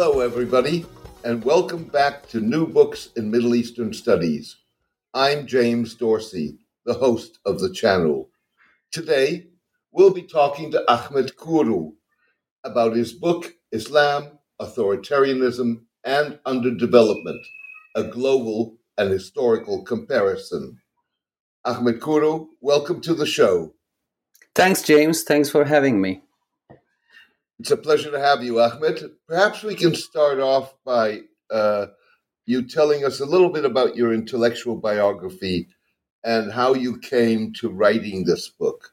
Hello, everybody, and welcome back to New Books in Middle Eastern Studies. I'm James Dorsey, the host of the channel. Today, we'll be talking to Ahmed Kuru about his book, Islam, Authoritarianism, and Underdevelopment A Global and Historical Comparison. Ahmed Kuru, welcome to the show. Thanks, James. Thanks for having me. It's a pleasure to have you, Ahmed. Perhaps we can start off by uh, you telling us a little bit about your intellectual biography and how you came to writing this book.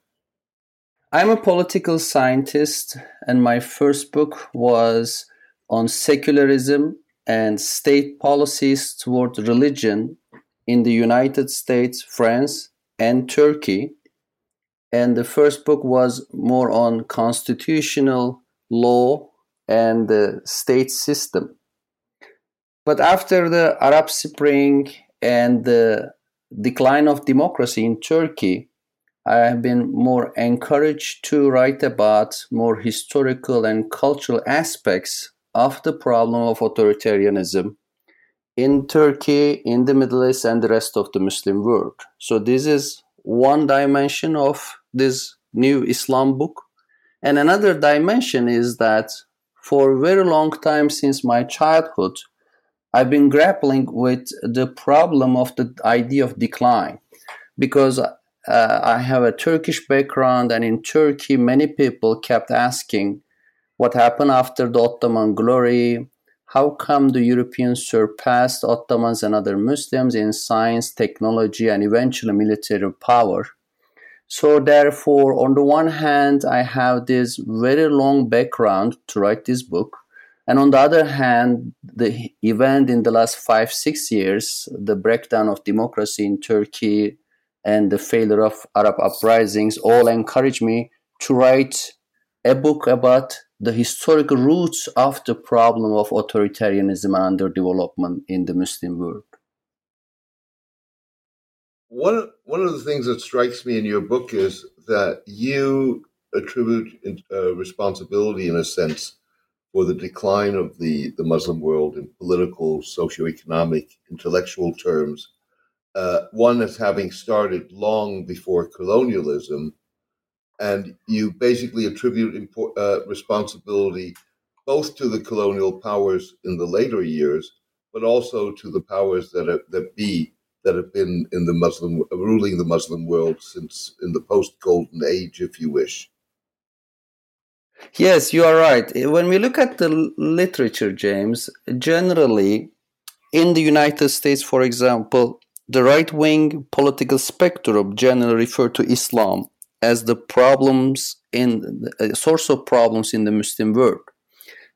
I'm a political scientist, and my first book was on secularism and state policies toward religion in the United States, France, and Turkey. And the first book was more on constitutional law and the state system. But after the Arab Spring and the decline of democracy in Turkey, I have been more encouraged to write about more historical and cultural aspects of the problem of authoritarianism in Turkey, in the Middle East, and the rest of the Muslim world. So, this is one dimension of this new Islam book. And another dimension is that for a very long time since my childhood, I've been grappling with the problem of the idea of decline because uh, I have a Turkish background, and in Turkey, many people kept asking what happened after the Ottoman glory. How come the Europeans surpassed Ottomans and other Muslims in science, technology, and eventually military power? So, therefore, on the one hand, I have this very long background to write this book. And on the other hand, the event in the last five, six years, the breakdown of democracy in Turkey and the failure of Arab uprisings all encourage me to write a book about the historical roots of the problem of authoritarianism and underdevelopment in the Muslim world. One one of the things that strikes me in your book is that you attribute uh, responsibility, in a sense, for the decline of the, the Muslim world in political, socioeconomic, intellectual terms. Uh, one as having started long before colonialism, and you basically attribute uh, responsibility both to the colonial powers in the later years, but also to the powers that are, that be that have been in the Muslim ruling the Muslim world since in the post Golden Age, if you wish. Yes, you are right. When we look at the literature, James, generally in the United States, for example, the right wing political spectrum generally refer to Islam as the problems in a source of problems in the Muslim world.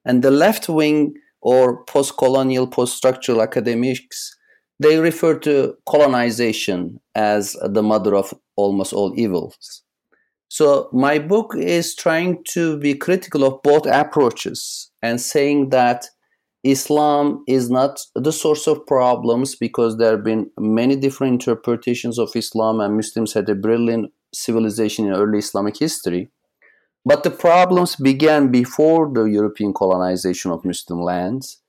And the left wing or post colonial, post structural academics they refer to colonization as the mother of almost all evils. So, my book is trying to be critical of both approaches and saying that Islam is not the source of problems because there have been many different interpretations of Islam, and Muslims had a brilliant civilization in early Islamic history. But the problems began before the European colonization of Muslim lands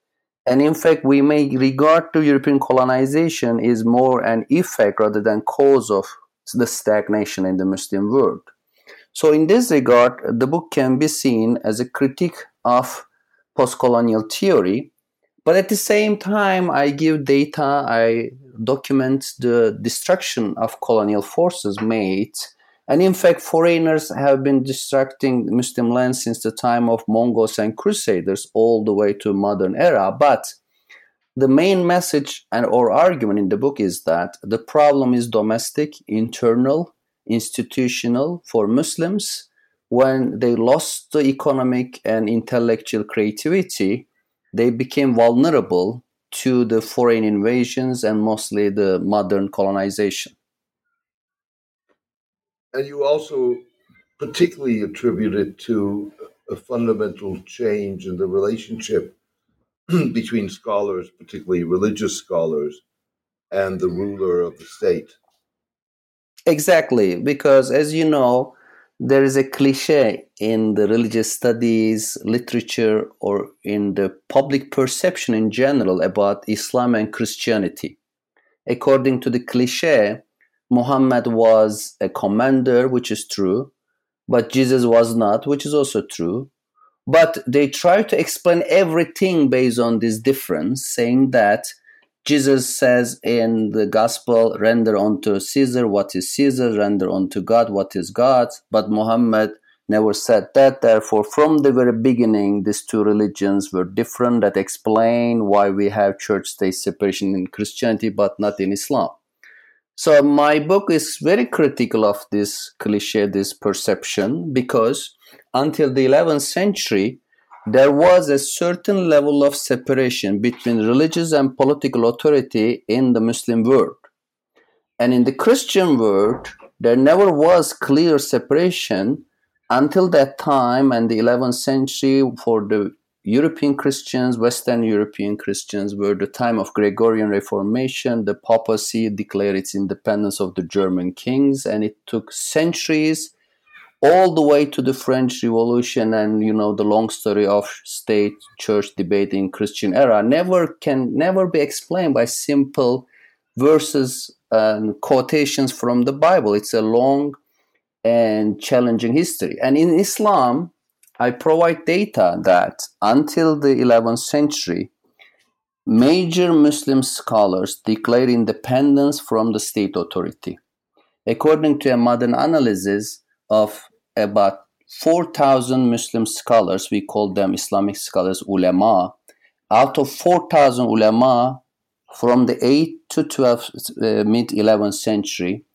and in fact, we may regard to European colonization is more an effect rather than cause of the stagnation in the Muslim world. So, in this regard, the book can be seen as a critique of post-colonial theory, but at the same time, I give data, I document the destruction of colonial forces made and in fact, foreigners have been destructing Muslim lands since the time of Mongols and Crusaders all the way to modern era. But the main message and or argument in the book is that the problem is domestic, internal, institutional for Muslims. When they lost the economic and intellectual creativity, they became vulnerable to the foreign invasions and mostly the modern colonization. And you also particularly attribute it to a fundamental change in the relationship between scholars, particularly religious scholars, and the ruler of the state. Exactly, because as you know, there is a cliche in the religious studies literature or in the public perception in general about Islam and Christianity. According to the cliche, Muhammad was a commander, which is true, but Jesus was not, which is also true. But they try to explain everything based on this difference, saying that Jesus says in the gospel, render unto Caesar what is Caesar, render unto God what is God. But Muhammad never said that. Therefore, from the very beginning, these two religions were different. That explain why we have church state separation in Christianity, but not in Islam. So my book is very critical of this cliche, this perception, because until the 11th century, there was a certain level of separation between religious and political authority in the Muslim world. And in the Christian world, there never was clear separation until that time and the 11th century for the European Christians, Western European Christians, were the time of Gregorian Reformation. The papacy declared its independence of the German kings, and it took centuries all the way to the French Revolution and you know the long story of state church debate in Christian era never can never be explained by simple verses and quotations from the Bible. It's a long and challenging history. And in Islam, I provide data that until the 11th century, major Muslim scholars declared independence from the state authority. According to a modern analysis of about 4,000 Muslim scholars, we call them Islamic scholars, ulama. Out of 4,000 ulama from the 8th to 12th, uh, mid 11th century,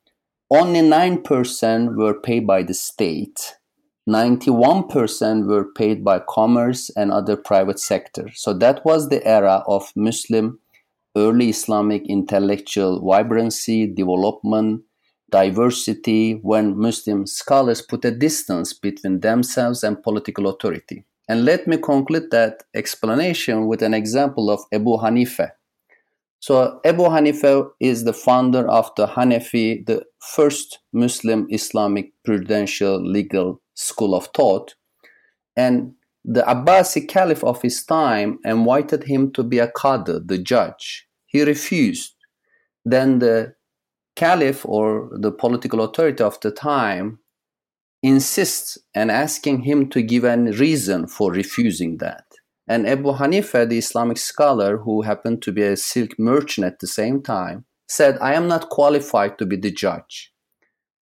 only 9% were paid by the state. 91% were paid by commerce and other private sector. So that was the era of Muslim early Islamic intellectual vibrancy, development, diversity when Muslim scholars put a distance between themselves and political authority. And let me conclude that explanation with an example of Abu Hanifa. So, Abu Hanifa is the founder of the Hanafi, the first Muslim Islamic prudential legal school of thought. And the Abbasid caliph of his time invited him to be a qadi, the judge. He refused. Then the caliph or the political authority of the time insists and asking him to give a reason for refusing that. And Abu Hanifa, the Islamic scholar who happened to be a silk merchant at the same time, said, I am not qualified to be the judge.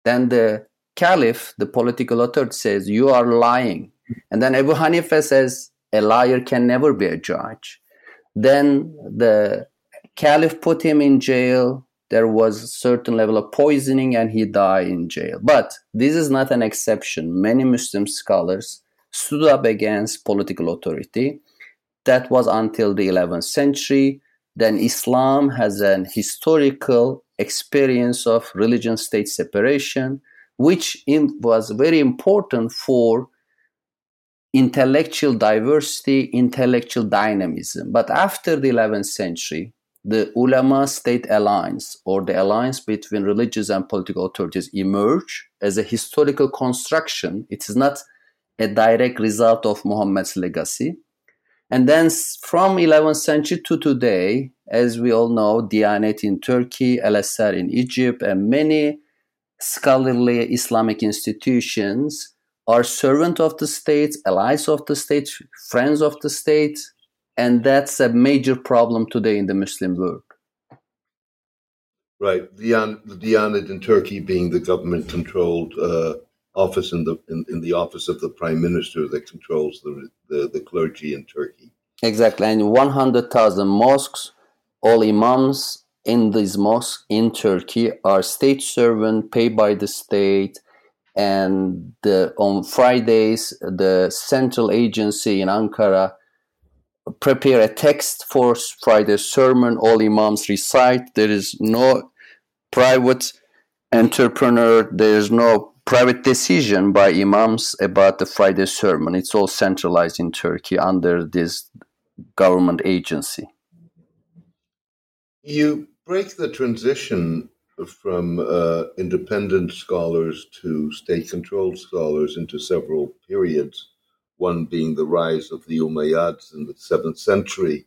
Then the caliph, the political authority, says, You are lying. And then Abu Hanifa says, A liar can never be a judge. Then the caliph put him in jail there was a certain level of poisoning and he died in jail. But this is not an exception. Many Muslim scholars stood up against political authority. That was until the 11th century. Then Islam has an historical experience of religion state separation, which was very important for intellectual diversity, intellectual dynamism. But after the 11th century, the ulama state alliance or the alliance between religious and political authorities emerge as a historical construction. It is not a direct result of Muhammad's legacy. And then from 11th century to today, as we all know, Diyanet in Turkey, Al Azhar in Egypt, and many scholarly Islamic institutions are servant of the state, allies of the state, friends of the state, and that's a major problem today in the Muslim world. Right, the Diyanet in Turkey being the government-controlled uh, office in the in, in, the office of the prime minister that controls the, the, the clergy in Turkey. Exactly, and one hundred thousand mosques, all imams in these mosques in Turkey are state servant paid by the state and the, on Fridays the central agency in Ankara prepare a text for Friday sermon. All imams recite. There is no private entrepreneur. There is no private decision by imams about the Friday sermon. It's all centralized in Turkey under this government agency. You break the transition from uh, independent scholars to state controlled scholars into several periods, one being the rise of the Umayyads in the 7th century,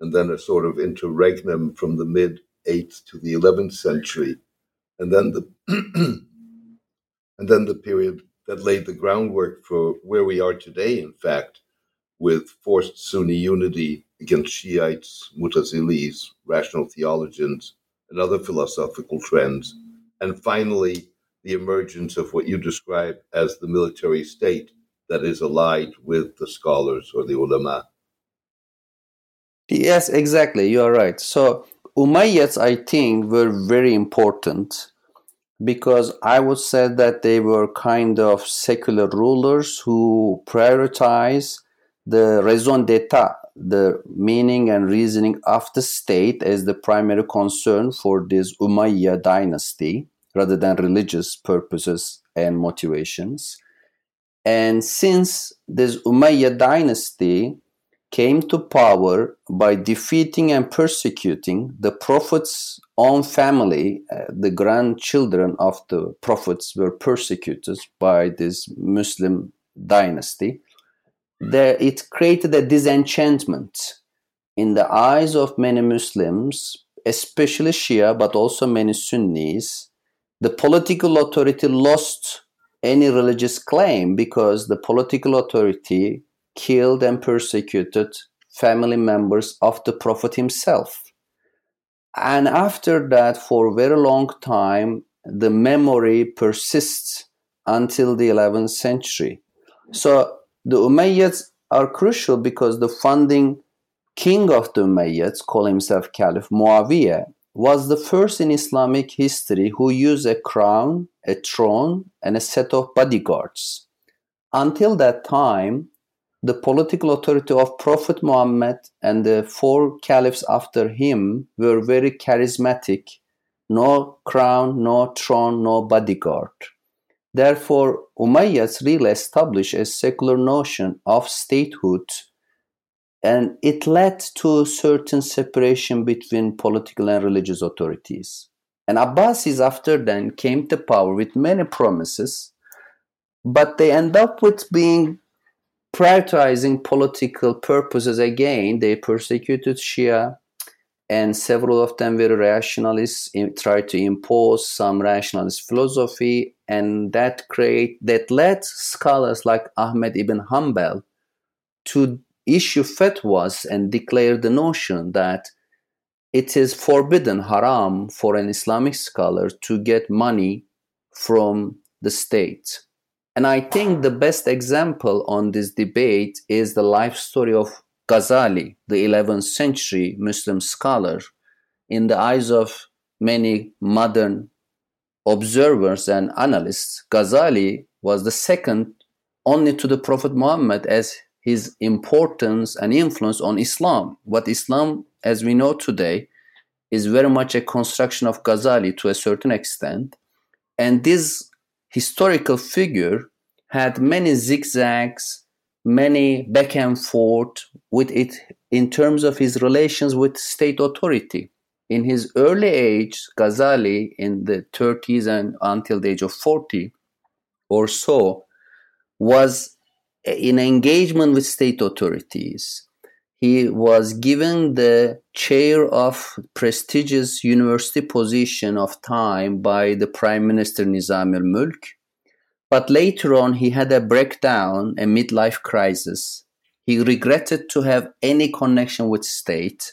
and then a sort of interregnum from the mid 8th to the 11th century, and then the and then the period that laid the groundwork for where we are today, in fact, with forced Sunni unity against Shiites, Mutazilis, rational theologians, and other philosophical trends. And finally, the emergence of what you describe as the military state that is allied with the scholars or the ulama. Yes, exactly. You are right. So, Umayyads, I think, were very important because I would say that they were kind of secular rulers who prioritize the raison d'etat the meaning and reasoning of the state as the primary concern for this Umayyad dynasty rather than religious purposes and motivations. And since this Umayyad dynasty came to power by defeating and persecuting the prophet's own family, uh, the grandchildren of the prophets were persecuted by this Muslim dynasty there, it created a disenchantment in the eyes of many Muslims, especially Shia, but also many Sunnis. The political authority lost any religious claim because the political authority killed and persecuted family members of the Prophet himself. And after that, for a very long time, the memory persists until the 11th century. So the Umayyads are crucial because the founding king of the Umayyads, call himself Caliph Muawiyah, was the first in Islamic history who used a crown, a throne, and a set of bodyguards. Until that time, the political authority of Prophet Muhammad and the four caliphs after him were very charismatic. No crown, no throne, no bodyguard. Therefore, Umayyads really established a secular notion of statehood and it led to a certain separation between political and religious authorities. And Abbasis after then came to power with many promises, but they end up with being prioritizing political purposes again. They persecuted Shia, and several of them were rationalists, tried to impose some rationalist philosophy and that create that led scholars like Ahmed ibn Hanbal to issue fatwas and declare the notion that it is forbidden haram for an Islamic scholar to get money from the state. And I think the best example on this debate is the life story of Ghazali, the 11th century Muslim scholar. In the eyes of many modern observers and analysts, Ghazali was the second only to the Prophet Muhammad as his importance and influence on Islam. What Islam, as we know today, is very much a construction of Ghazali to a certain extent. And this historical figure had many zigzags, many back and forth with it in terms of his relations with state authority in his early age, Ghazali, in the 30s and until the age of 40 or so, was in engagement with state authorities. He was given the chair of prestigious university position of time by the Prime Minister Nizam al-Mulk. But later on, he had a breakdown, a midlife crisis. He regretted to have any connection with state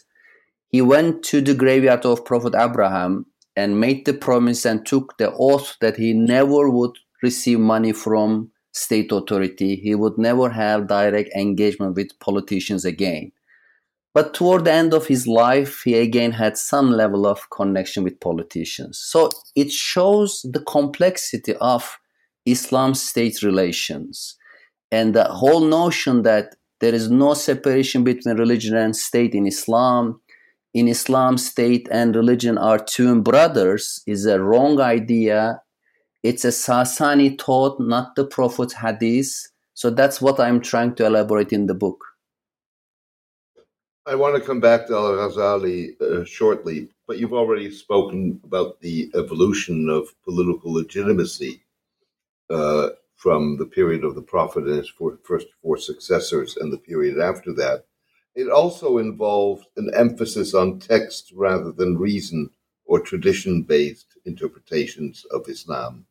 he went to the graveyard of Prophet Abraham and made the promise and took the oath that he never would receive money from state authority. He would never have direct engagement with politicians again. but toward the end of his life, he again had some level of connection with politicians. So it shows the complexity of Islam state relations and the whole notion that there is no separation between religion and state in Islam. In Islam, state and religion are twin brothers is a wrong idea. It's a Sasani thought, not the Prophet's hadith. So that's what I'm trying to elaborate in the book. I want to come back to Al Ghazali uh, shortly, but you've already spoken about the evolution of political legitimacy uh, from the period of the Prophet and his four, first four successors and the period after that. It also involved an emphasis on text rather than reason or tradition based interpretations of Islam.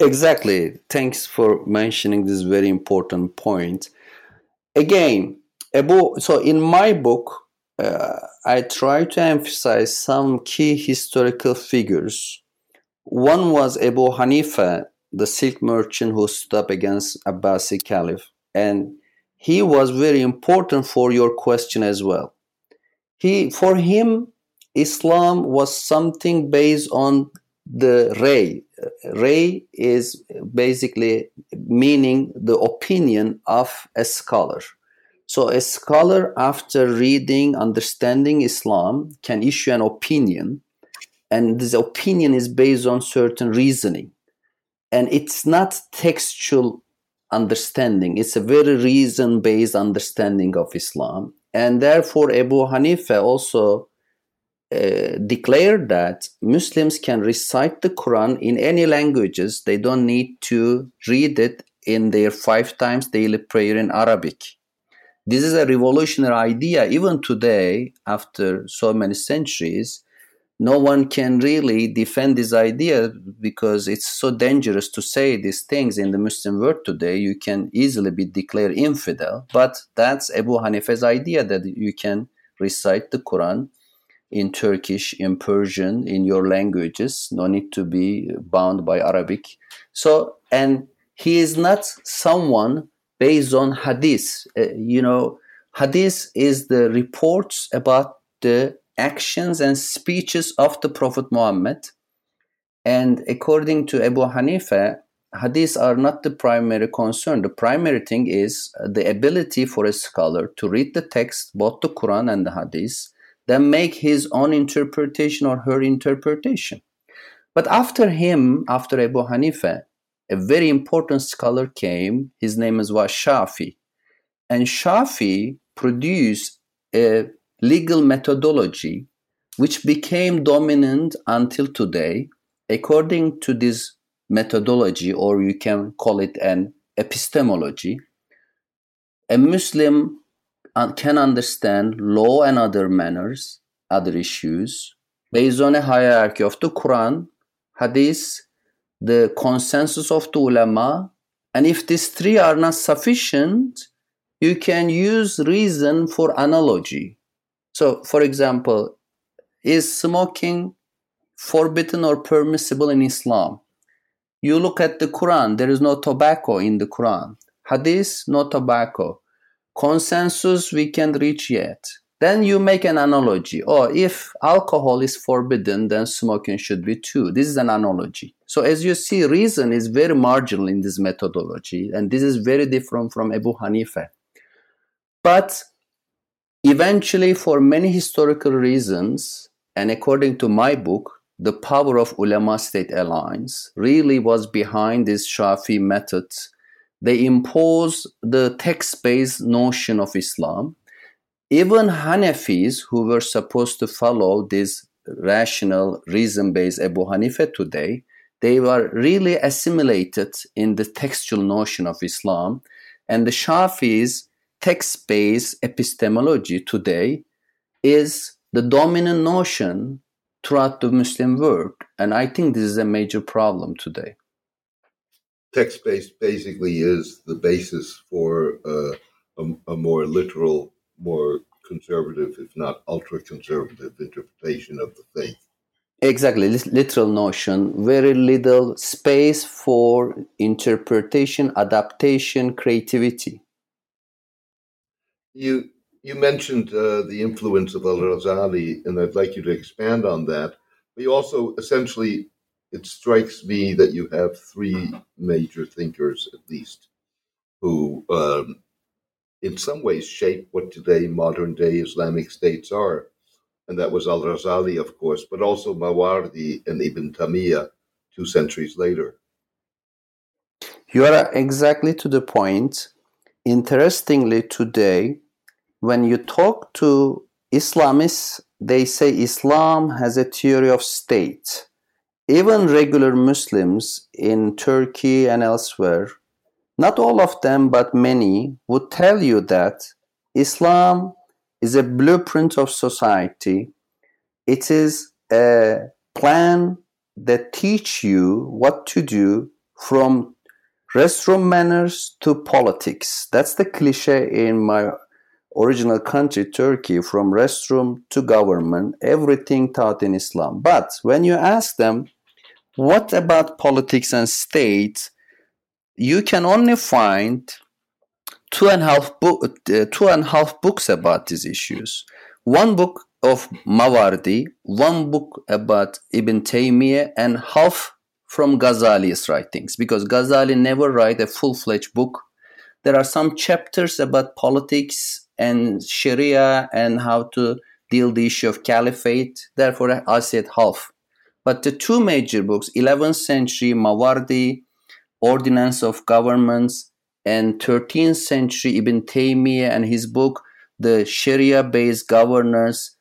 Exactly. Thanks for mentioning this very important point. Again, Abu, so in my book, uh, I try to emphasize some key historical figures. One was Abu Hanifa, the silk merchant who stood up against Abbasid Caliph, and he was very important for your question as well. He, for him, Islam was something based on the ray. Ray is basically meaning the opinion of a scholar. So a scholar, after reading, understanding Islam, can issue an opinion, and this opinion is based on certain reasoning. And it's not textual understanding, it's a very reason based understanding of Islam. And therefore, Abu Hanifa also uh, declared that Muslims can recite the Quran in any languages. They don't need to read it in their five times daily prayer in Arabic. This is a revolutionary idea. Even today, after so many centuries, no one can really defend this idea because it's so dangerous to say these things in the Muslim world today. You can easily be declared infidel. But that's Abu Hanifa's idea that you can recite the Quran in Turkish, in Persian, in your languages. No need to be bound by Arabic. So, and he is not someone based on hadith. Uh, you know, hadith is the reports about the actions and speeches of the Prophet Muhammad. And according to Abu Hanifa, hadiths are not the primary concern. The primary thing is uh, the ability for a scholar to read the text, both the Quran and the hadith, then make his own interpretation or her interpretation. But after him, after Abu Hanifa, a very important scholar came. His name is was Shafi. And Shafi produced a legal methodology which became dominant until today. According to this methodology, or you can call it an epistemology, a Muslim uh, can understand law and other manners, other issues, based on a hierarchy of the Quran, Hadith, the consensus of the ulama. And if these three are not sufficient, you can use reason for analogy. So, for example, is smoking forbidden or permissible in Islam? You look at the Quran, there is no tobacco in the Quran. Hadith, no tobacco. Consensus, we can't reach yet. Then you make an analogy. Or oh, if alcohol is forbidden, then smoking should be too. This is an analogy. So as you see, reason is very marginal in this methodology, and this is very different from Abu Hanifa. But eventually, for many historical reasons, and according to my book, the power of ulama state alliance really was behind this Shafi method. They imposed the text based notion of Islam even Hanafis, who were supposed to follow this rational, reason based Abu Hanifa today, they were really assimilated in the textual notion of Islam. And the Shafi's text based epistemology today is the dominant notion throughout the Muslim world. And I think this is a major problem today. Text based basically is the basis for uh, a, a more literal more conservative, if not ultra conservative, interpretation of the faith. Exactly, literal notion, very little space for interpretation, adaptation, creativity. You you mentioned uh, the influence of Al Ghazali, and I'd like you to expand on that. But you also essentially, it strikes me that you have three major thinkers, at least, who um, in some ways shape what today modern day Islamic states are. And that was Al Ghazali, of course, but also Mawardi and Ibn Taymiyyah two centuries later. You are exactly to the point. Interestingly, today, when you talk to Islamists, they say Islam has a theory of state. Even regular Muslims in Turkey and elsewhere not all of them, but many, would tell you that Islam is a blueprint of society. It is a plan that teach you what to do from restroom manners to politics. That's the cliche in my original country, Turkey, from restroom to government, everything taught in Islam. But when you ask them, what about politics and state? you can only find two and a half book, uh, two and a half books about these issues. One book of Mawardi, one book about Ibn Taymiyyah, and half from Ghazali's writings because Ghazali never write a full-fledged book. There are some chapters about politics and Sharia and how to deal the issue of caliphate. Therefore, I said half. But the two major books, 11th century Mawardi ordinance of governments and 13th century Ibn Taymiyyah and his book the Sharia based governance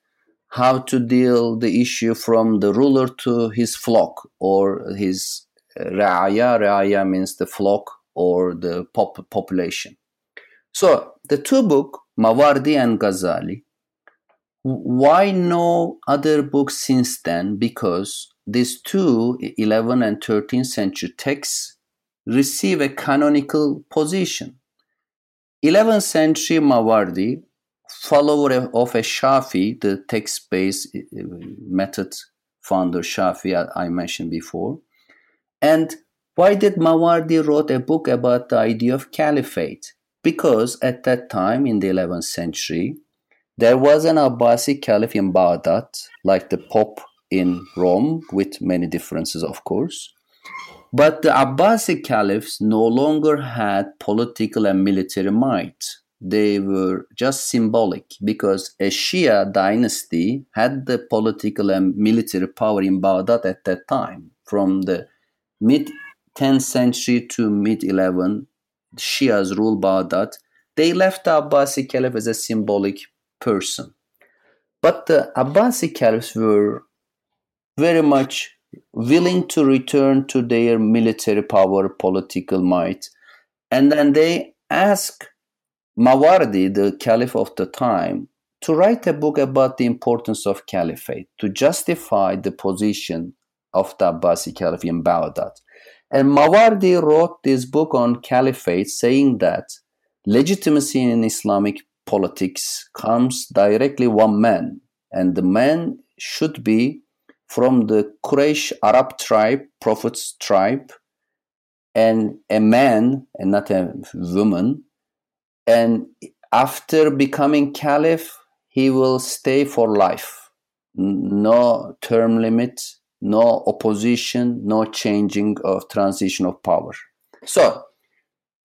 how to deal the issue from the ruler to his flock or his uh, ra'aya ra'aya means the flock or the pop- population so the two book Mawardi and Ghazali why no other books since then because these two 11 and 13th century texts receive a canonical position. 11th century Mawardi, follower of a Shafi, the text-based uh, method founder Shafi I mentioned before. And why did Mawardi wrote a book about the idea of caliphate? Because at that time in the 11th century, there was an Abbasi caliph in Baghdad, like the Pope in Rome, with many differences, of course. But the Abbasi caliphs no longer had political and military might. They were just symbolic because a Shia dynasty had the political and military power in Baghdad at that time. From the mid 10th century to mid 11th, Shias ruled Baghdad. They left the caliph as a symbolic person. But the Abbasi caliphs were very much willing to return to their military power, political might. And then they ask Mawardi, the caliph of the time, to write a book about the importance of caliphate, to justify the position of the Abbasi caliph in Baghdad. And Mawardi wrote this book on caliphate saying that legitimacy in Islamic politics comes directly one man, and the man should be from the Quraysh Arab tribe, Prophet's tribe, and a man and not a woman. And after becoming caliph, he will stay for life. No term limit, no opposition, no changing of transition of power. So,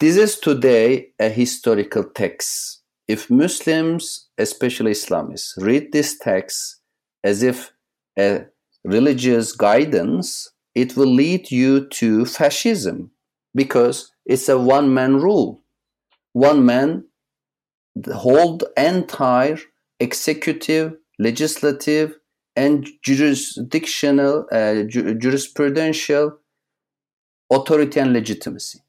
this is today a historical text. If Muslims, especially Islamists, read this text as if a religious guidance, it will lead you to fascism because it's a one man rule. One man hold entire executive, legislative, and jurisdictional, uh, ju- jurisprudential authority and legitimacy.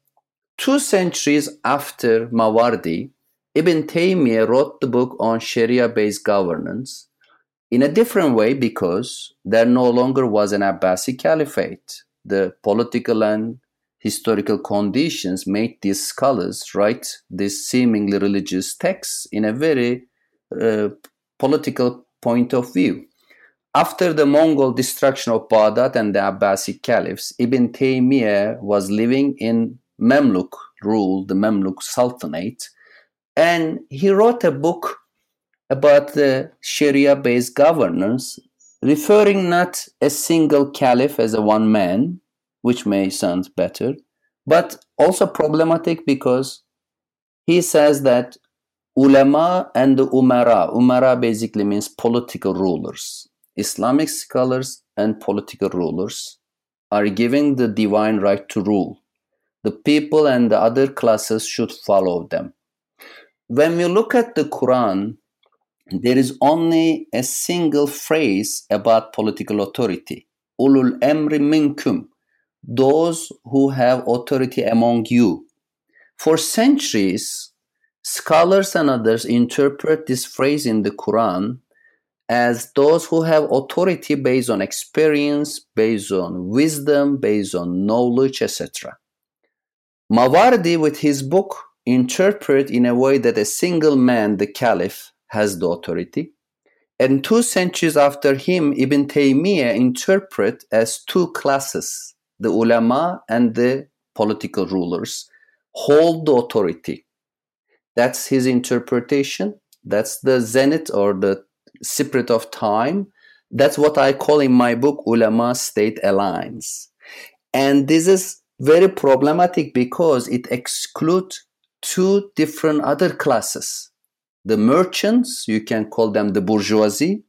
Two centuries after Mawardi, Ibn Taymiyyah wrote the book on Sharia based governance in a different way because there no longer was an Abbasid caliphate. The political and historical conditions made these scholars write these seemingly religious texts in a very uh, political point of view. After the Mongol destruction of Baghdad and the Abbasid caliphs, Ibn Taymiyyah was living in Memluk rule, the Memluk Sultanate, and he wrote a book about the Sharia based governance, referring not a single caliph as a one man, which may sound better, but also problematic because he says that ulama and the umara, umara basically means political rulers, Islamic scholars and political rulers are given the divine right to rule. The people and the other classes should follow them. When we look at the Quran, there is only a single phrase about political authority. Ulul emri minkum, those who have authority among you. For centuries, scholars and others interpret this phrase in the Quran as those who have authority based on experience, based on wisdom, based on knowledge, etc. Mawardi, with his book, interpret in a way that a single man, the caliph, has the authority. And two centuries after him, Ibn Taymiyyah interpret as two classes, the ulama and the political rulers, hold the authority. That's his interpretation. That's the zenith or the spirit of time. That's what I call in my book ulama state alliance. And this is very problematic because it excludes two different other classes the merchants, you can call them the bourgeoisie,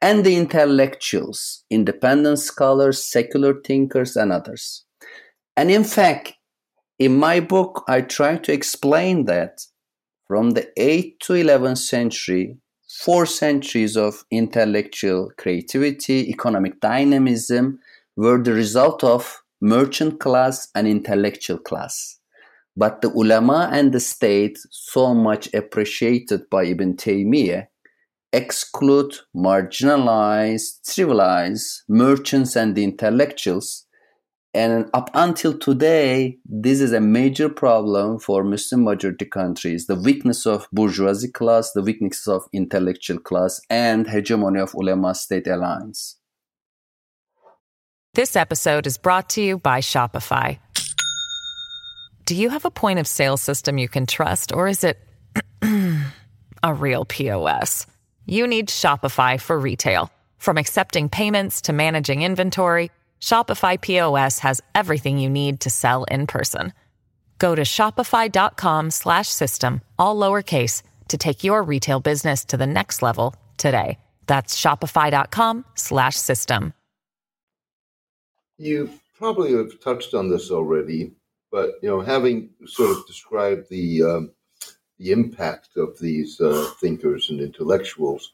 and the intellectuals, independent scholars, secular thinkers, and others. And in fact, in my book, I try to explain that from the 8th to 11th century, four centuries of intellectual creativity, economic dynamism were the result of merchant class and intellectual class. But the ulama and the state, so much appreciated by Ibn Taymiyyah, exclude, marginalize, trivialize merchants and the intellectuals. And up until today, this is a major problem for Muslim majority countries the weakness of bourgeoisie class, the weakness of intellectual class, and hegemony of ulama state alliance. This episode is brought to you by Shopify. Do you have a point of sale system you can trust, or is it a real POS? You need Shopify for retail. From accepting payments to managing inventory, Shopify POS has everything you need to sell in person. Go to shopify.com/system all lowercase to take your retail business to the next level today. That's shopify.com/system. You probably have touched on this already, but you know, having sort of described the um, the impact of these uh, thinkers and intellectuals,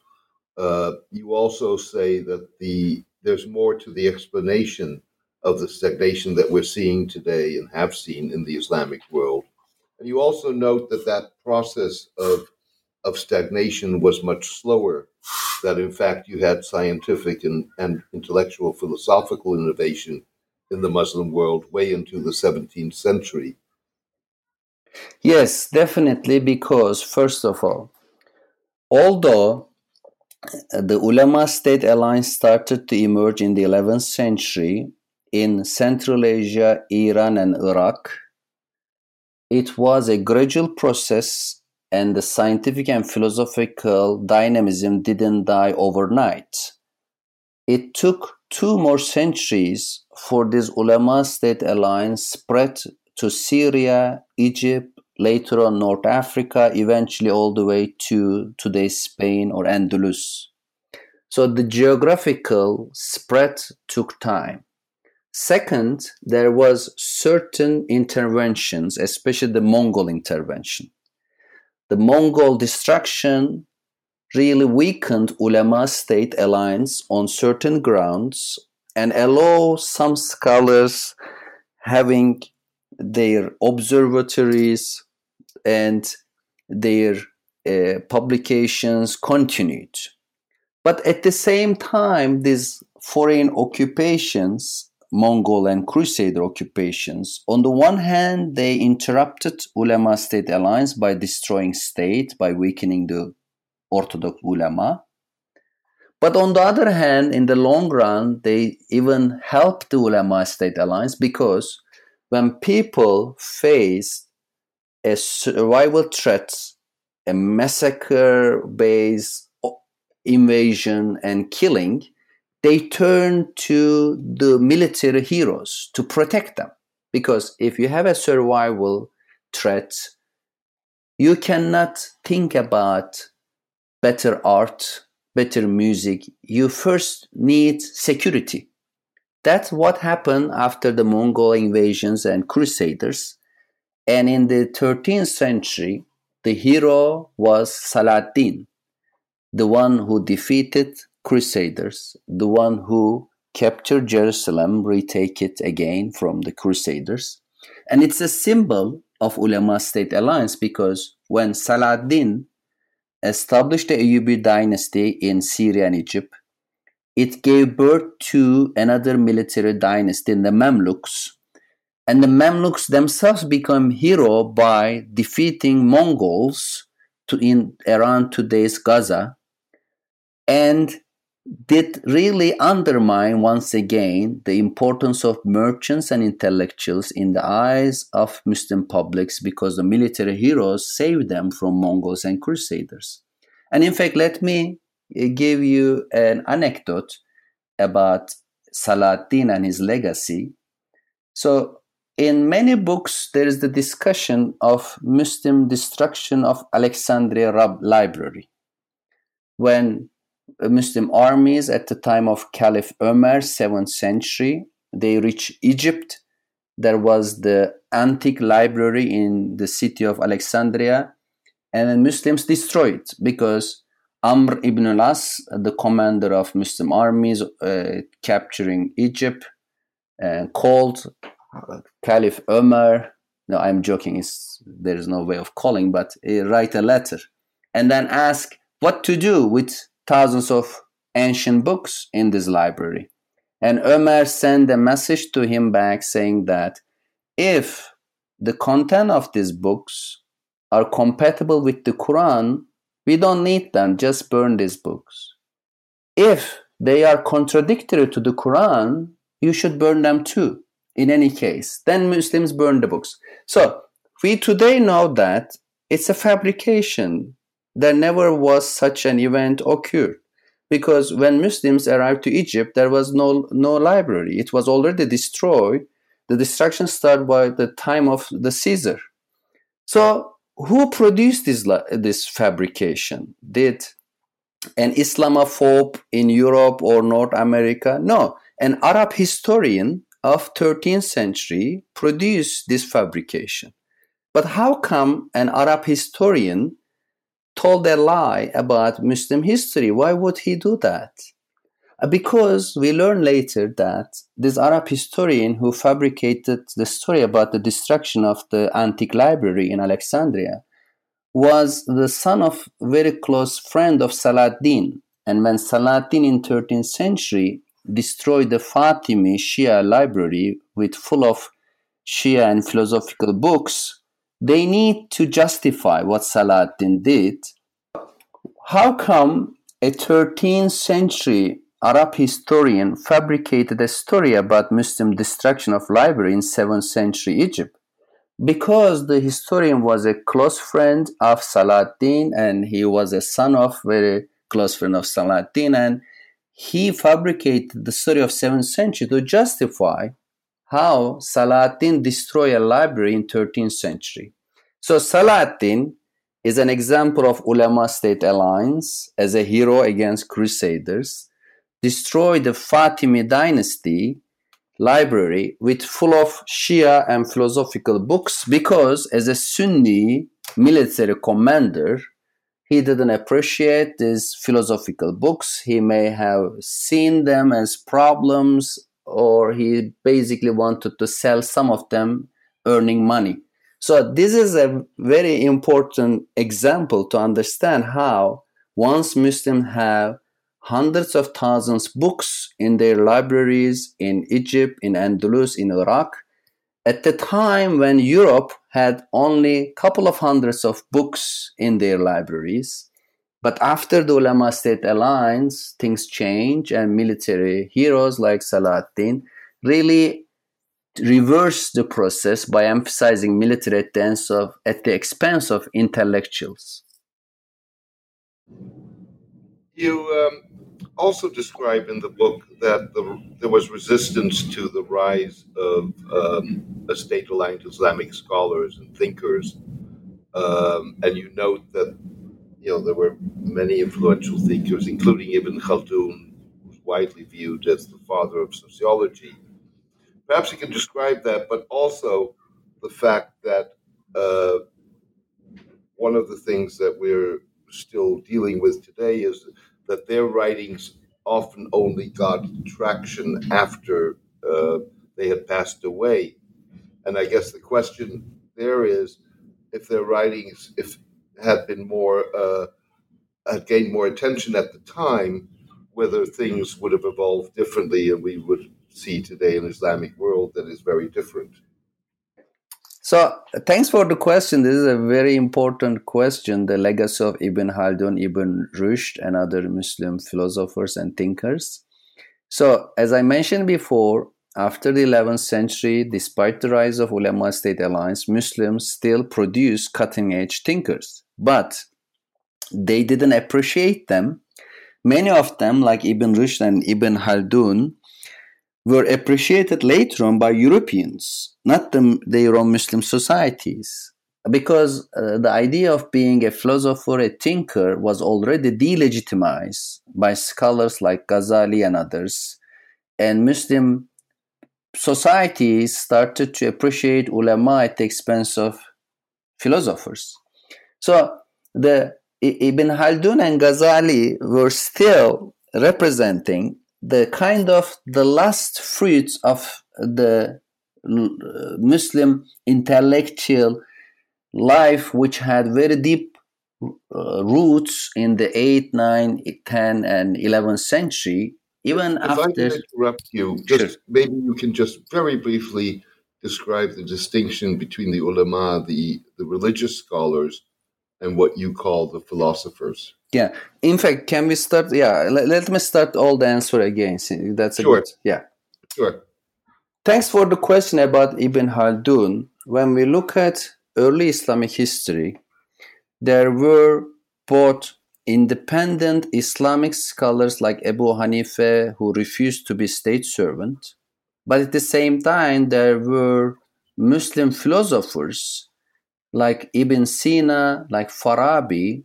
uh, you also say that the there's more to the explanation of the stagnation that we're seeing today and have seen in the Islamic world. And you also note that that process of of stagnation was much slower. That in fact you had scientific and, and intellectual philosophical innovation in the Muslim world way into the 17th century. Yes, definitely, because first of all, although the ulama state alliance started to emerge in the 11th century in Central Asia, Iran, and Iraq, it was a gradual process and the scientific and philosophical dynamism didn't die overnight. It took two more centuries for this ulama state alliance spread to Syria, Egypt, later on North Africa, eventually all the way to today's Spain or Andalus. So the geographical spread took time. Second, there was certain interventions, especially the Mongol intervention. The Mongol destruction really weakened ulama state alliance on certain grounds and allow some scholars having their observatories and their uh, publications continued. But at the same time, these foreign occupations, Mongol and Crusader occupations, on the one hand, they interrupted ulama state alliance by destroying state, by weakening the Orthodox ulama. But on the other hand, in the long run, they even helped the ulama state alliance because when people face a survival threat a massacre based invasion and killing, they turn to the military heroes to protect them. Because if you have a survival threat, you cannot think about better art, better music. You first need security. That's what happened after the Mongol invasions and crusaders. And in the 13th century, the hero was Saladin, the one who defeated crusaders, the one who captured Jerusalem, retake it again from the crusaders. And it's a symbol of Ulema state alliance because when Saladin established the Ayyubi dynasty in Syria and Egypt, it gave birth to another military dynasty, in the Mamluks. And the Mamluks themselves become hero by defeating Mongols to in around today's Gaza and did really undermine once again the importance of merchants and intellectuals in the eyes of Muslim publics because the military heroes saved them from Mongols and Crusaders. And in fact, let me uh, give you an anecdote about Saladin and his legacy. So, in many books, there is the discussion of Muslim destruction of Alexandria Library. When Muslim armies at the time of Caliph Umar, 7th century. They reached Egypt. There was the antique library in the city of Alexandria, and then Muslims destroyed it because Amr ibn al-As, the commander of Muslim armies uh, capturing Egypt, uh, called Caliph Umar. No, I'm joking. It's, there is no way of calling, but uh, write a letter and then ask what to do with thousands of ancient books in this library. And Omar sent a message to him back saying that if the content of these books are compatible with the Quran, we don't need them, just burn these books. If they are contradictory to the Quran, you should burn them too, in any case. Then Muslims burn the books. So we today know that it's a fabrication there never was such an event occurred because when Muslims arrived to Egypt, there was no, no library. It was already destroyed. The destruction started by the time of the Caesar. So, who produced this, this fabrication? Did an Islamophobe in Europe or North America? No, an Arab historian of 13th century produced this fabrication. But how come an Arab historian told a lie about Muslim history. Why would he do that? Uh, because we learn later that this Arab historian who fabricated the story about the destruction of the antique library in Alexandria was the son of a very close friend of Saladin. And when Saladin in 13th century destroyed the Fatimi Shia library with full of Shia and philosophical books, they need to justify what Saladin did. How come a 13th century Arab historian fabricated a story about Muslim destruction of library in 7th century Egypt? Because the historian was a close friend of Saladin and he was a son of very close friend of Saladin and he fabricated the story of 7th century to justify how Saladin destroyed a library in 13th century. So Saladin is an example of ulama state alliance as a hero against crusaders, destroyed the Fatimi dynasty library with full of Shia and philosophical books because as a Sunni military commander, he didn't appreciate these philosophical books. He may have seen them as problems or he basically wanted to sell some of them earning money. So this is a very important example to understand how once Muslims have hundreds of thousands books in their libraries in Egypt, in Andalus, in Iraq, at the time when Europe had only a couple of hundreds of books in their libraries, but after the Ulama State Alliance, things change, and military heroes like Saladin really reversed the process by emphasizing military attacks at the expense of intellectuals. You um also describe in the book that the, there was resistance to the rise of um, state-aligned Islamic scholars and thinkers, um, and you note that you know there were many influential thinkers, including Ibn Khaldun, who's widely viewed as the father of sociology. Perhaps you can describe that, but also the fact that uh, one of the things that we're still dealing with today is that their writings often only got traction after uh, they had passed away. And I guess the question there is if their writings if had been more uh, had gained more attention at the time, whether things would have evolved differently and we would see today an Islamic world that is very different. So, thanks for the question. This is a very important question the legacy of Ibn Khaldun, Ibn Rushd, and other Muslim philosophers and thinkers. So, as I mentioned before, after the 11th century, despite the rise of ulama state alliance, Muslims still produce cutting edge thinkers. But they didn't appreciate them. Many of them, like Ibn Rushd and Ibn Khaldun, were appreciated later on by Europeans, not the, their own Muslim societies. Because uh, the idea of being a philosopher, a thinker, was already delegitimized by scholars like Ghazali and others. And Muslim societies started to appreciate ulama at the expense of philosophers. So the Ibn Haldun and Ghazali were still representing the kind of the last fruits of the Muslim intellectual life, which had very deep uh, roots in the 8th, 9th, 10th, and 11th century. Even if after. I can interrupt you, just sure. maybe you can just very briefly describe the distinction between the ulama, the, the religious scholars, and what you call the philosophers. Yeah. In fact, can we start? Yeah. Let, let me start all the answer again. That's a sure. good. Yeah. Sure. Thanks for the question about Ibn Khaldun. When we look at early Islamic history, there were both independent Islamic scholars like Abu Hanifa who refused to be state servant, but at the same time there were Muslim philosophers like Ibn Sina, like Farabi,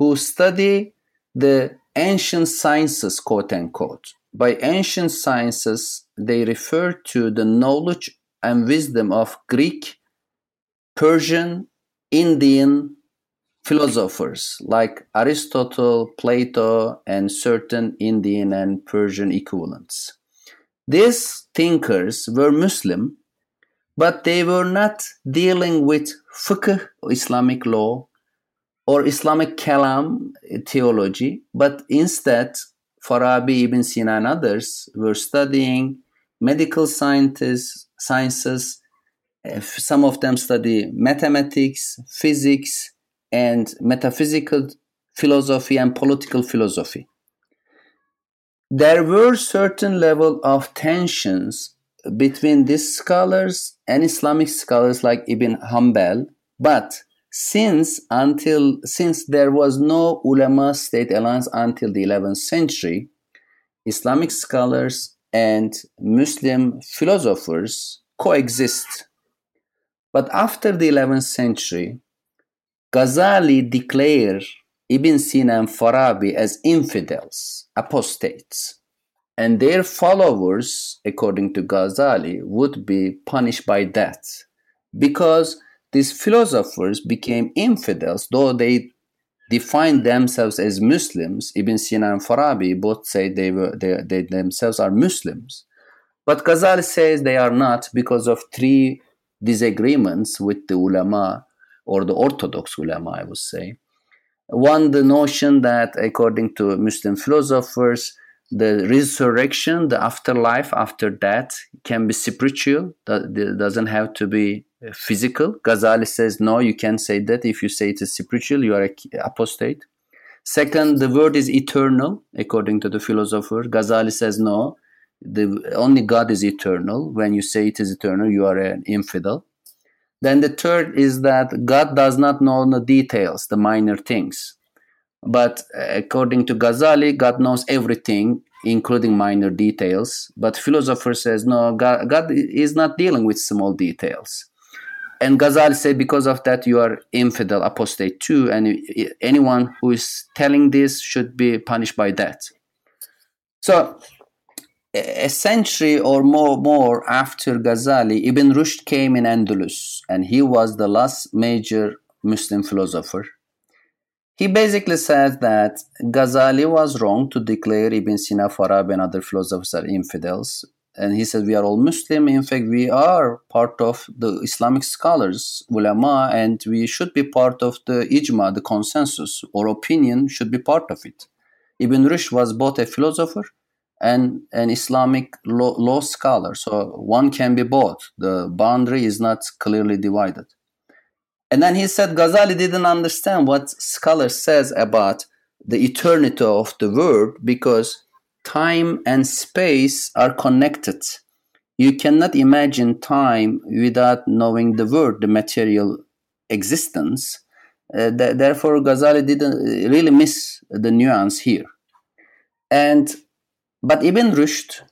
who study the ancient sciences, quote unquote. By ancient sciences, they refer to the knowledge and wisdom of Greek, Persian, Indian philosophers like Aristotle, Plato, and certain Indian and Persian equivalents. These thinkers were Muslim, but they were not dealing with fiqh, Islamic law, or Islamic kalam eh, theology, but instead Farabi, Ibn Sina, and others were studying medical sciences, eh, sciences. Some of them study mathematics, physics, and metaphysical philosophy and political philosophy. There were certain level of tensions between these scholars and Islamic scholars like Ibn Hanbal, but since until since there was no ulama state alliance until the 11th century islamic scholars and muslim philosophers coexist. But after the 11th century ghazali declared ibn sina and farabi as infidels apostates and their followers according to ghazali would be punished by death because these philosophers became infidels, though they defined themselves as Muslims. Ibn Sina and Farabi both say they were they, they themselves are Muslims, but Ghazali says they are not because of three disagreements with the ulama or the orthodox ulama, I would say. One, the notion that according to Muslim philosophers, the resurrection, the afterlife after death can be spiritual, that doesn't have to be physical. Ghazali says, no, you can't say that. If you say it is spiritual, you are an apostate. Second, the word is eternal, according to the philosopher. Ghazali says, no, the only God is eternal. When you say it is eternal, you are an infidel. Then the third is that God does not know the details, the minor things. But uh, according to Ghazali, God knows everything, including minor details. But philosopher says, no, God, God is not dealing with small details. And Ghazali said, because of that, you are infidel, apostate too. And anyone who is telling this should be punished by that. So a century or more, more after Ghazali, Ibn Rushd came in Andalus, and he was the last major Muslim philosopher. He basically says that Ghazali was wrong to declare Ibn Sina, Farabi, and other philosophers are infidels. And he said, We are all Muslim. In fact, we are part of the Islamic scholars, ulama, and we should be part of the ijma, the consensus or opinion, should be part of it. Ibn Rushd was both a philosopher and an Islamic law, law scholar. So one can be both. The boundary is not clearly divided. And then he said Ghazali didn't understand what scholar says about the eternity of the word because time and space are connected. You cannot imagine time without knowing the word, the material existence. Uh, th- therefore, Ghazali didn't really miss the nuance here. And but Ibn Rushd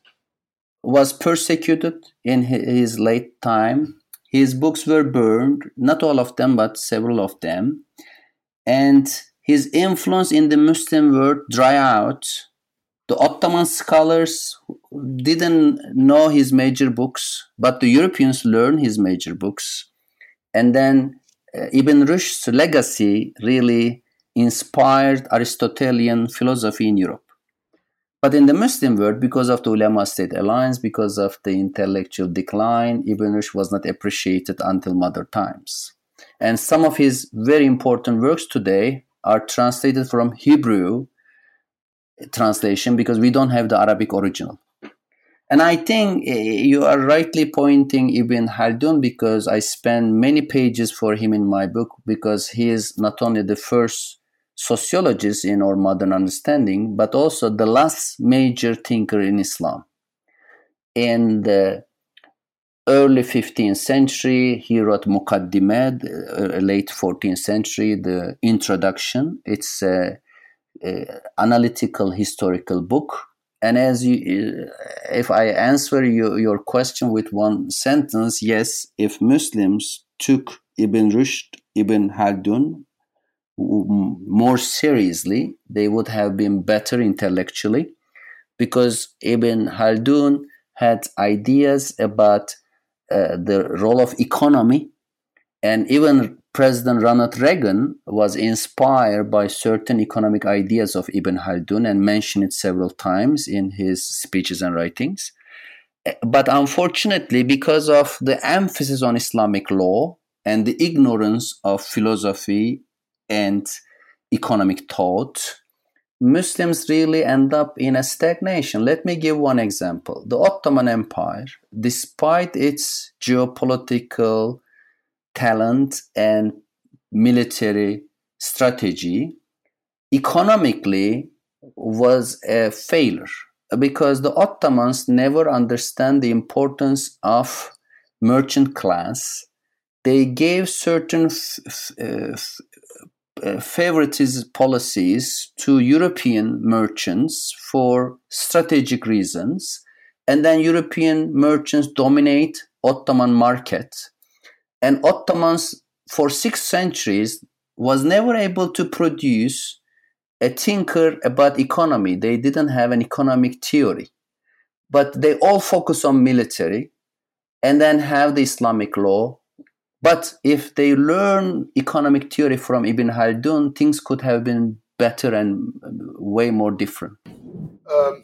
was persecuted in his late time. His books were burned, not all of them, but several of them. And his influence in the Muslim world dry out. The Ottoman scholars didn't know his major books, but the Europeans learned his major books. And then uh, Ibn Rushd's legacy really inspired Aristotelian philosophy in Europe. But in the Muslim world, because of the ulama state alliance, because of the intellectual decline, Ibn Rushd was not appreciated until modern times. And some of his very important works today are translated from Hebrew translation because we don't have the Arabic original. And I think eh, you are rightly pointing Ibn Haldun because I spent many pages for him in my book because he is not only the first sociologist in our modern understanding, but also the last major thinker in Islam. In the early 15th century, he wrote Muqaddimat, uh, late 14th century, the introduction. It's a, a analytical historical book. And as you, if I answer you, your question with one sentence, yes, if Muslims took Ibn Rushd, Ibn Khaldun, more seriously, they would have been better intellectually because Ibn Khaldun had ideas about uh, the role of economy, and even President Ronald Reagan was inspired by certain economic ideas of Ibn Khaldun and mentioned it several times in his speeches and writings. But unfortunately, because of the emphasis on Islamic law and the ignorance of philosophy and economic thought, Muslims really end up in a stagnation. Let me give one example. The Ottoman Empire, despite its geopolitical talent and military strategy, economically was a failure because the Ottomans never understand the importance of merchant class. They gave certain f- f- uh, uh, favoritism policies to European merchants for strategic reasons, and then European merchants dominate Ottoman market, and Ottomans for six centuries was never able to produce a thinker about economy. They didn't have an economic theory, but they all focus on military, and then have the Islamic law but if they learn economic theory from Ibn Khaldun, things could have been better and way more different. Um,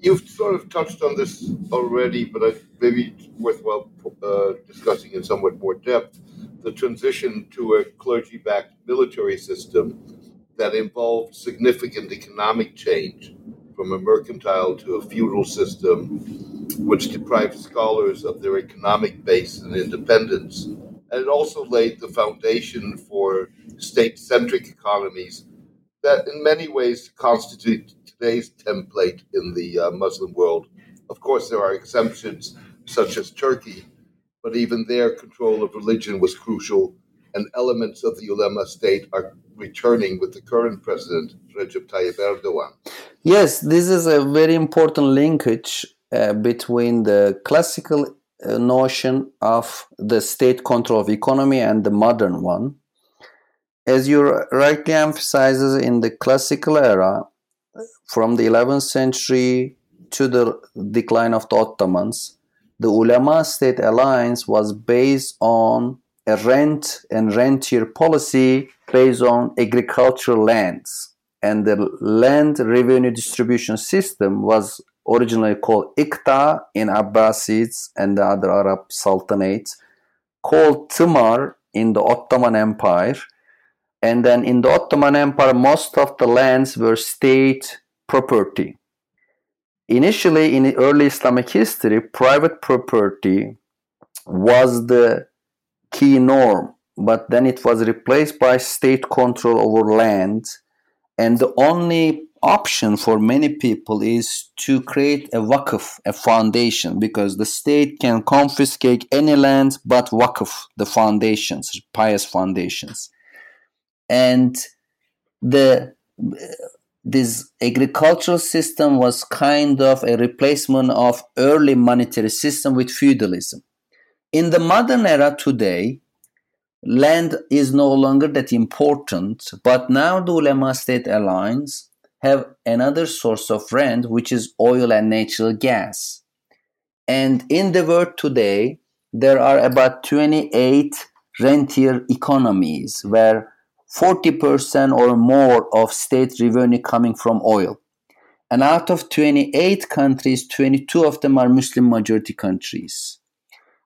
you've sort of touched on this already, but I, maybe it's worthwhile uh, discussing in somewhat more depth the transition to a clergy backed military system that involved significant economic change from a mercantile to a feudal system, which deprived scholars of their economic base and independence. And it also laid the foundation for state centric economies that, in many ways, constitute today's template in the uh, Muslim world. Of course, there are exemptions, such as Turkey, but even there, control of religion was crucial, and elements of the ulema state are returning with the current president, Recep Tayyip Erdogan. Yes, this is a very important linkage uh, between the classical uh, notion of the state control of economy and the modern one. As you rightly emphasizes in the classical era, from the 11th century to the decline of the Ottomans, the ulama state alliance was based on a rent and rentier policy based on agricultural lands. And the land revenue distribution system was originally called Iqta in Abbasids and the other Arab sultanates, called Timar in the Ottoman Empire. And then in the Ottoman Empire, most of the lands were state property. Initially, in early Islamic history, private property was the key norm, but then it was replaced by state control over land. And the only option for many people is to create a waqf, a foundation, because the state can confiscate any land but waqf, the foundations, pious foundations. And the this agricultural system was kind of a replacement of early monetary system with feudalism. In the modern era today, land is no longer that important, but now the ulama state alliance have another source of rent, which is oil and natural gas. And in the world today, there are about 28 rentier economies where 40% or more of state revenue coming from oil. And out of 28 countries, 22 of them are Muslim majority countries.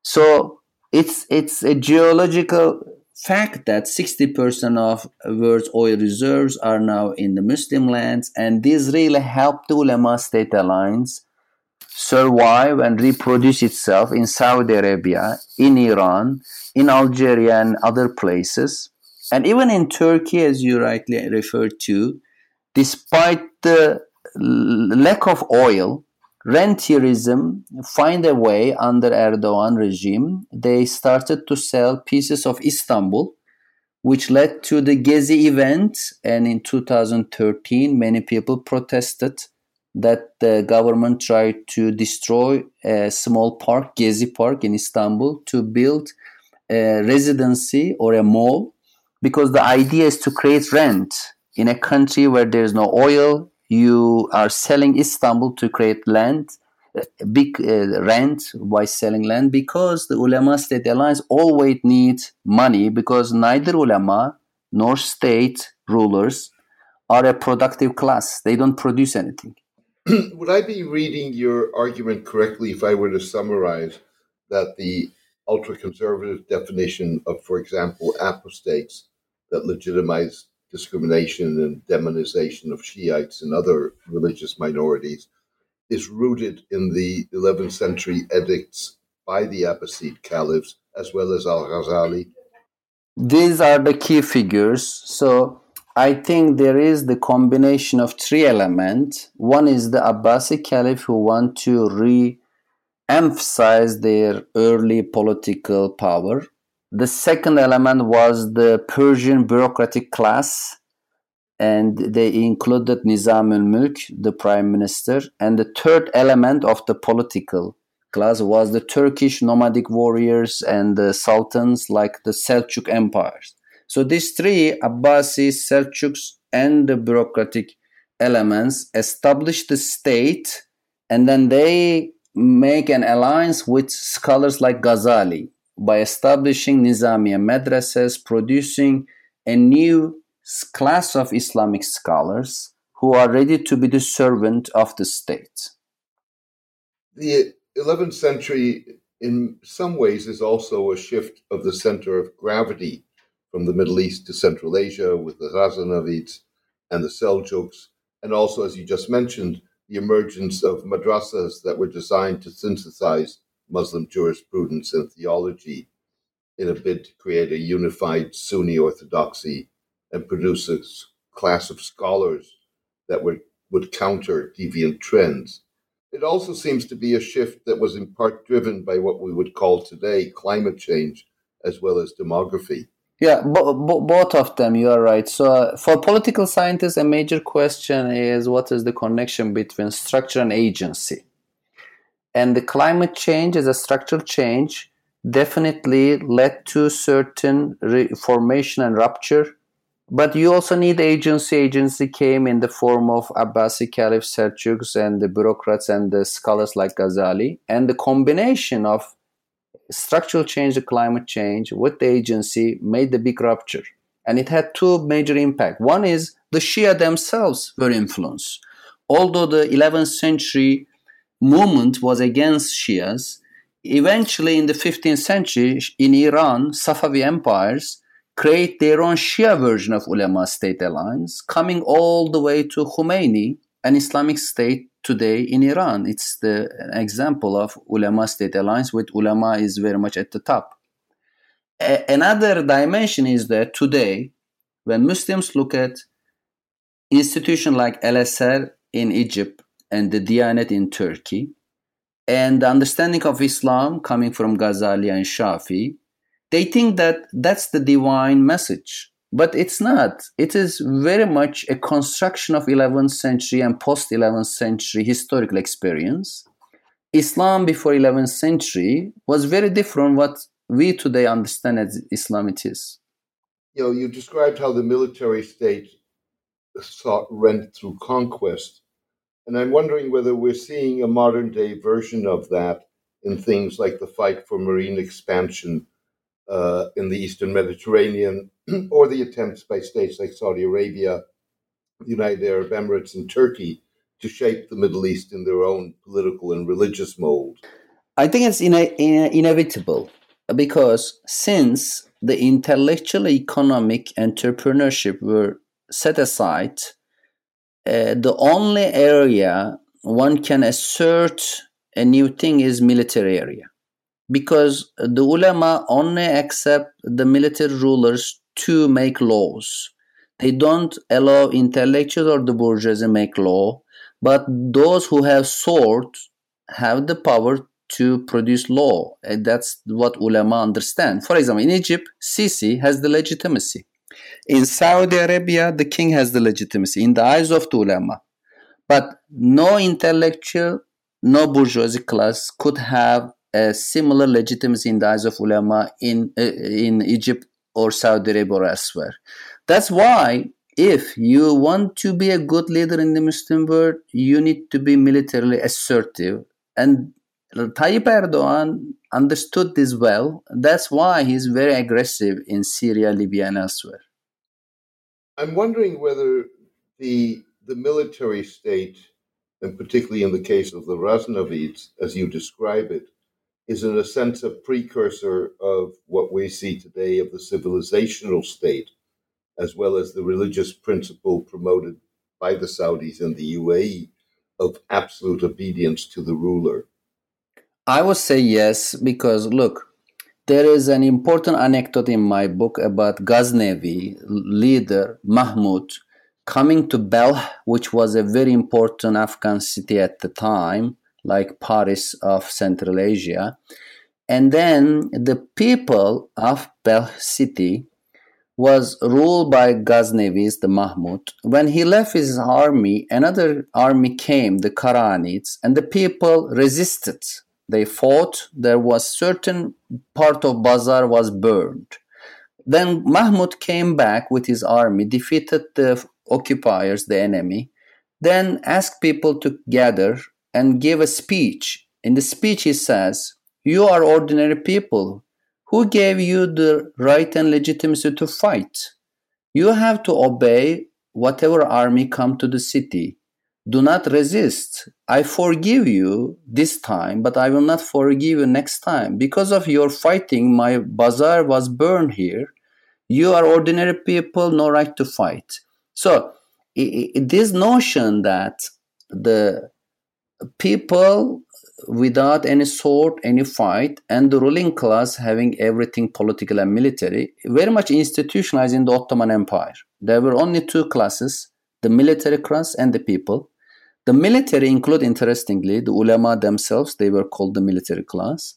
So it's it's a geological fact that 60% of world's oil reserves are now in the Muslim lands, and this really helped the ulama state alliance survive and reproduce itself in Saudi Arabia, in Iran, in Algeria, and other places. And even in Turkey, as you rightly referred to, despite the lack of oil, rentierism find a way under Erdogan regime. They started to sell pieces of Istanbul, which led to the Gezi event. And in 2013, many people protested that the government tried to destroy a small park, Gezi Park in Istanbul, to build a residency or a mall, because the idea is to create rent in a country where there's no oil, you are selling Istanbul to create land, uh, big uh, rent by selling land because the ulama state alliance always needs money because neither ulama nor state rulers are a productive class. They don't produce anything. Would I be reading your argument correctly if I were to summarize that the ultra conservative definition of, for example, apostates that legitimize discrimination and demonization of Shiites and other religious minorities is rooted in the 11th century edicts by the Abbasid caliphs as well as Al Ghazali. These are the key figures. So I think there is the combination of three elements. One is the Abbasid caliph who want to re emphasize their early political power the second element was the Persian bureaucratic class, and they included Nizam al Mulk, the prime minister. And the third element of the political class was the Turkish nomadic warriors and the sultans, like the Seljuk empires. So these three, Abbasis, Seljuks, and the bureaucratic elements, established the state, and then they make an alliance with scholars like Ghazali by establishing Nizamiya madrasas, producing a new class of Islamic scholars who are ready to be the servant of the state. The 11th century, in some ways, is also a shift of the center of gravity from the Middle East to Central Asia with the Ghaznavids and the Seljuks, and also, as you just mentioned, the emergence of madrasas that were designed to synthesize Muslim jurisprudence and theology in a bid to create a unified Sunni orthodoxy and produce a class of scholars that would, would counter deviant trends. It also seems to be a shift that was in part driven by what we would call today climate change as well as demography. Yeah, bo- bo- both of them, you are right. So, uh, for political scientists, a major question is what is the connection between structure and agency? And the climate change as a structural change definitely led to certain reformation and rupture. But you also need agency. Agency came in the form of Abbasi Caliph Seljuks and the bureaucrats and the scholars like Ghazali. And the combination of structural change, the climate change with the agency made the big rupture. And it had two major impacts. One is the Shia themselves were influenced. Although the 11th century movement was against Shias, eventually in the 15th century in Iran, Safavi empires create their own Shia version of ulama state alliance, coming all the way to Khomeini, an Islamic state today in Iran. It's the example of ulama state alliance with ulama is very much at the top. A- another dimension is that today, when Muslims look at institutions like Al-Azhar in Egypt and the Diyanet in Turkey, and the understanding of Islam coming from Ghazali and Shafi, they think that that's the divine message. But it's not. It is very much a construction of 11th century and post 11th century historical experience. Islam before 11th century was very different what we today understand as islam it is. You know you described how the military state sought rent through conquest and i'm wondering whether we're seeing a modern day version of that in things like the fight for marine expansion uh, in the Eastern Mediterranean, or the attempts by states like Saudi Arabia, the United Arab Emirates, and Turkey to shape the Middle East in their own political and religious mold? I think it's ine- ine- inevitable because since the intellectual, economic, entrepreneurship were set aside, uh, the only area one can assert a new thing is military area because the ulama only accept the military rulers to make laws. They don't allow intellectuals or the bourgeoisie to make law, but those who have sword have the power to produce law. And that's what ulama understand. For example, in Egypt, Sisi has the legitimacy. In Saudi Arabia, the king has the legitimacy in the eyes of the ulama. But no intellectual, no bourgeoisie class could have a similar legitimacy in the eyes of ulama in uh, in Egypt or Saudi Arabia or elsewhere. That's why if you want to be a good leader in the Muslim world, you need to be militarily assertive. And Tayyip Erdogan understood this well. That's why he's very aggressive in Syria, Libya, and elsewhere. I'm wondering whether the the military state, and particularly in the case of the Ghaznavids, as you describe it, is in a sense a precursor of what we see today of the civilizational state, as well as the religious principle promoted by the Saudis and the UAE of absolute obedience to the ruler? I would say yes, because look, there is an important anecdote in my book about Ghaznavi leader Mahmud coming to Balkh, which was a very important Afghan city at the time, like Paris of Central Asia. And then the people of Balkh city was ruled by Ghaznavis, the Mahmud. When he left his army, another army came, the Karanids, and the people resisted. They fought. There was certain part of Bazar was burned. Then Mahmud came back with his army, defeated the occupiers, the enemy, then asked people to gather and give a speech. In the speech, he says, You are ordinary people. Who gave you the right and legitimacy to fight? You have to obey whatever army come to the city. Do not resist. I forgive you this time, but I will not forgive you next time. Because of your fighting, my bazaar was burned here. You are ordinary people, no right to fight. So, this notion that the people without any sword, any fight, and the ruling class having everything political and military, very much institutionalized in the Ottoman Empire. There were only two classes the military class and the people. The military include, interestingly, the ulama themselves, they were called the military class.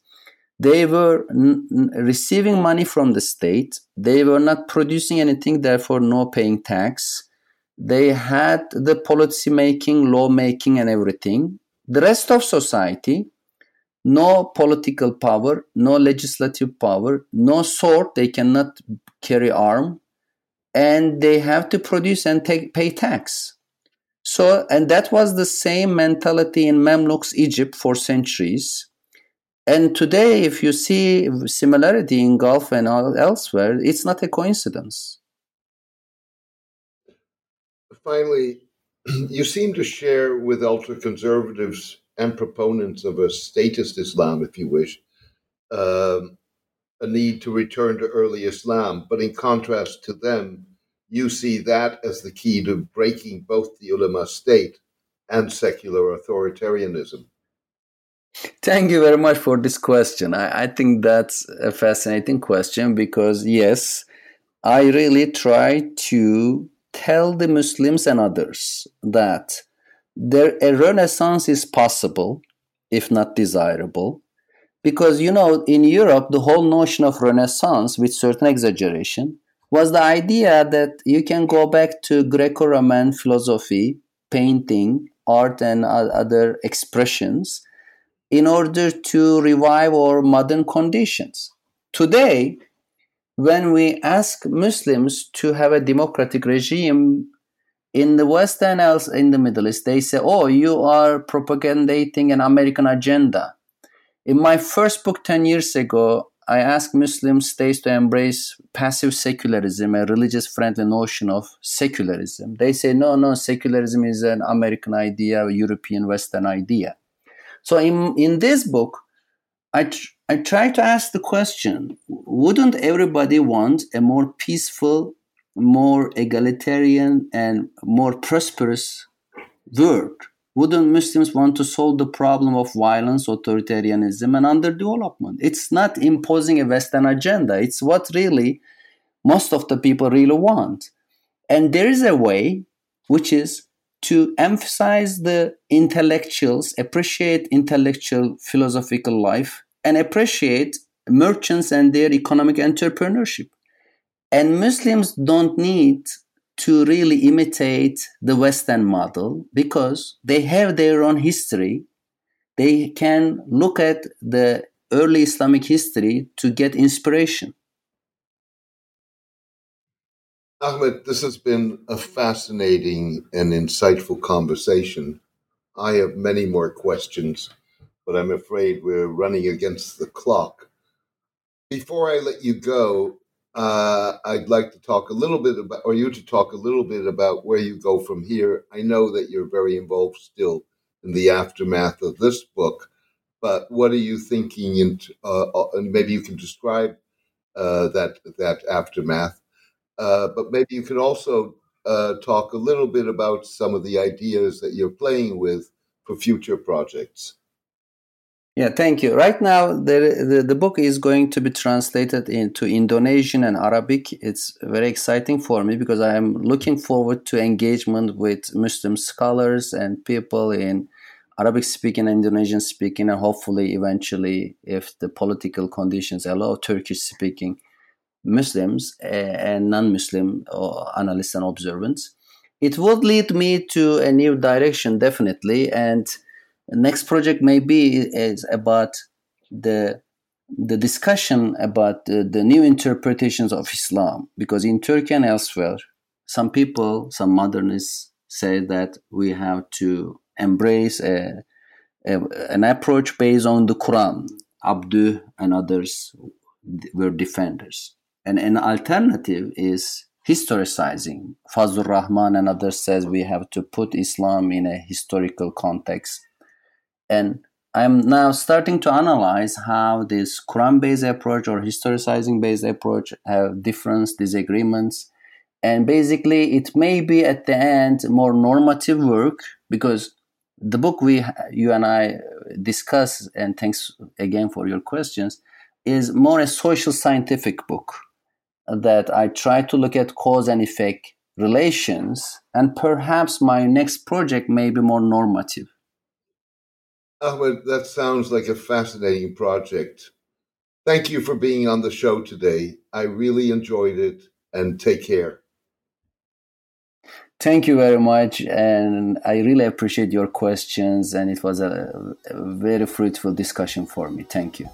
they were n- receiving money from the state. They were not producing anything, therefore, no paying tax. They had the policy making, law making, and everything. The rest of society, no political power, no legislative power, no sword. They cannot carry arm, and they have to produce and take, pay tax. So, and that was the same mentality in Mamluks Egypt for centuries and today, if you see similarity in Gulf and elsewhere, it's not a coincidence. Finally, you seem to share with ultra conservatives and proponents of a statist Islam, if you wish, um, a need to return to early Islam. But in contrast to them, you see that as the key to breaking both the ulama state and secular authoritarianism. Thank you very much for this question. I, I, think that's a fascinating question because, yes, I really try to tell the Muslims and others that there, a renaissance is possible, if not desirable. Because, you know, in Europe, the whole notion of renaissance, with certain exaggeration, was the idea that you can go back to Greco Roman philosophy, painting, art, and other expressions in order to revive our modern conditions. Today, when we ask Muslims to have a democratic regime in the West and else in the Middle East, they say, Oh, you are propagating an American agenda. In my first book 10 years ago, I ask Muslim states to embrace passive secularism, a religious friendly notion of secularism. They say, no, no, secularism is an American idea, a European Western idea. So in in this book, I tr- I try to ask the question: Wouldn't everybody want a more peaceful, more egalitarian, and more prosperous world? Wouldn't Muslims want to solve the problem of violence, authoritarianism, and underdevelopment? It's not imposing a Western agenda. It's what really most of the people really want. And there is a way, which is to emphasize the intellectuals, appreciate intellectual philosophical life, and appreciate merchants and their economic entrepreneurship. And Muslims don't need to really imitate the Western model because they have their own history. They can look at the early Islamic history to get inspiration. Ahmed, this has been a fascinating and insightful conversation. I have many more questions, but I'm afraid we're running against the clock. Before I let you go, uh, I'd like to talk a little bit about, or you to talk a little bit about where you go from here. I know that you're very involved still in the aftermath of this book, but what are you thinking? In, uh, uh and maybe you can describe uh, that that aftermath uh, but maybe you can also uh, talk a little bit about some of the ideas that you're playing with for future projects. Yeah, thank you. Right now, the, the, the book is going to be translated into Indonesian and Arabic. It's very exciting for me because I am looking forward to engagement with Muslim scholars and people in Arabic speaking, and Indonesian speaking, and hopefully, eventually, if the political conditions allow, Turkish speaking Muslims eh, and non-Muslim analysts and observants. It would lead me to a new direction, definitely. And next project maybe is about the the discussion about the, the new interpretations of Islam, because in Turkey and elsewhere, some people, some modernists, say that we have to embrace a, a, an approach based on the Quran. Abduh and others were defenders. And an alternative is historicizing. Fazlur Rahman and others says we have to put Islam in a historical context. And I'm now starting to analyze how this Quran-based approach or historicizing based approach have difference, disagreements. And basically it may be at the end more normative work because the book we you and I uh, discuss and thanks again for your questions is more a social scientific book that I try to look at cause and effect relations, and perhaps my next project may be more normative. Ahmed, that sounds like a fascinating project. Thank you for being on the show today. I really enjoyed it and take care. Thank you very much. And I really appreciate your questions. And it was a, a very fruitful discussion for me. Thank you.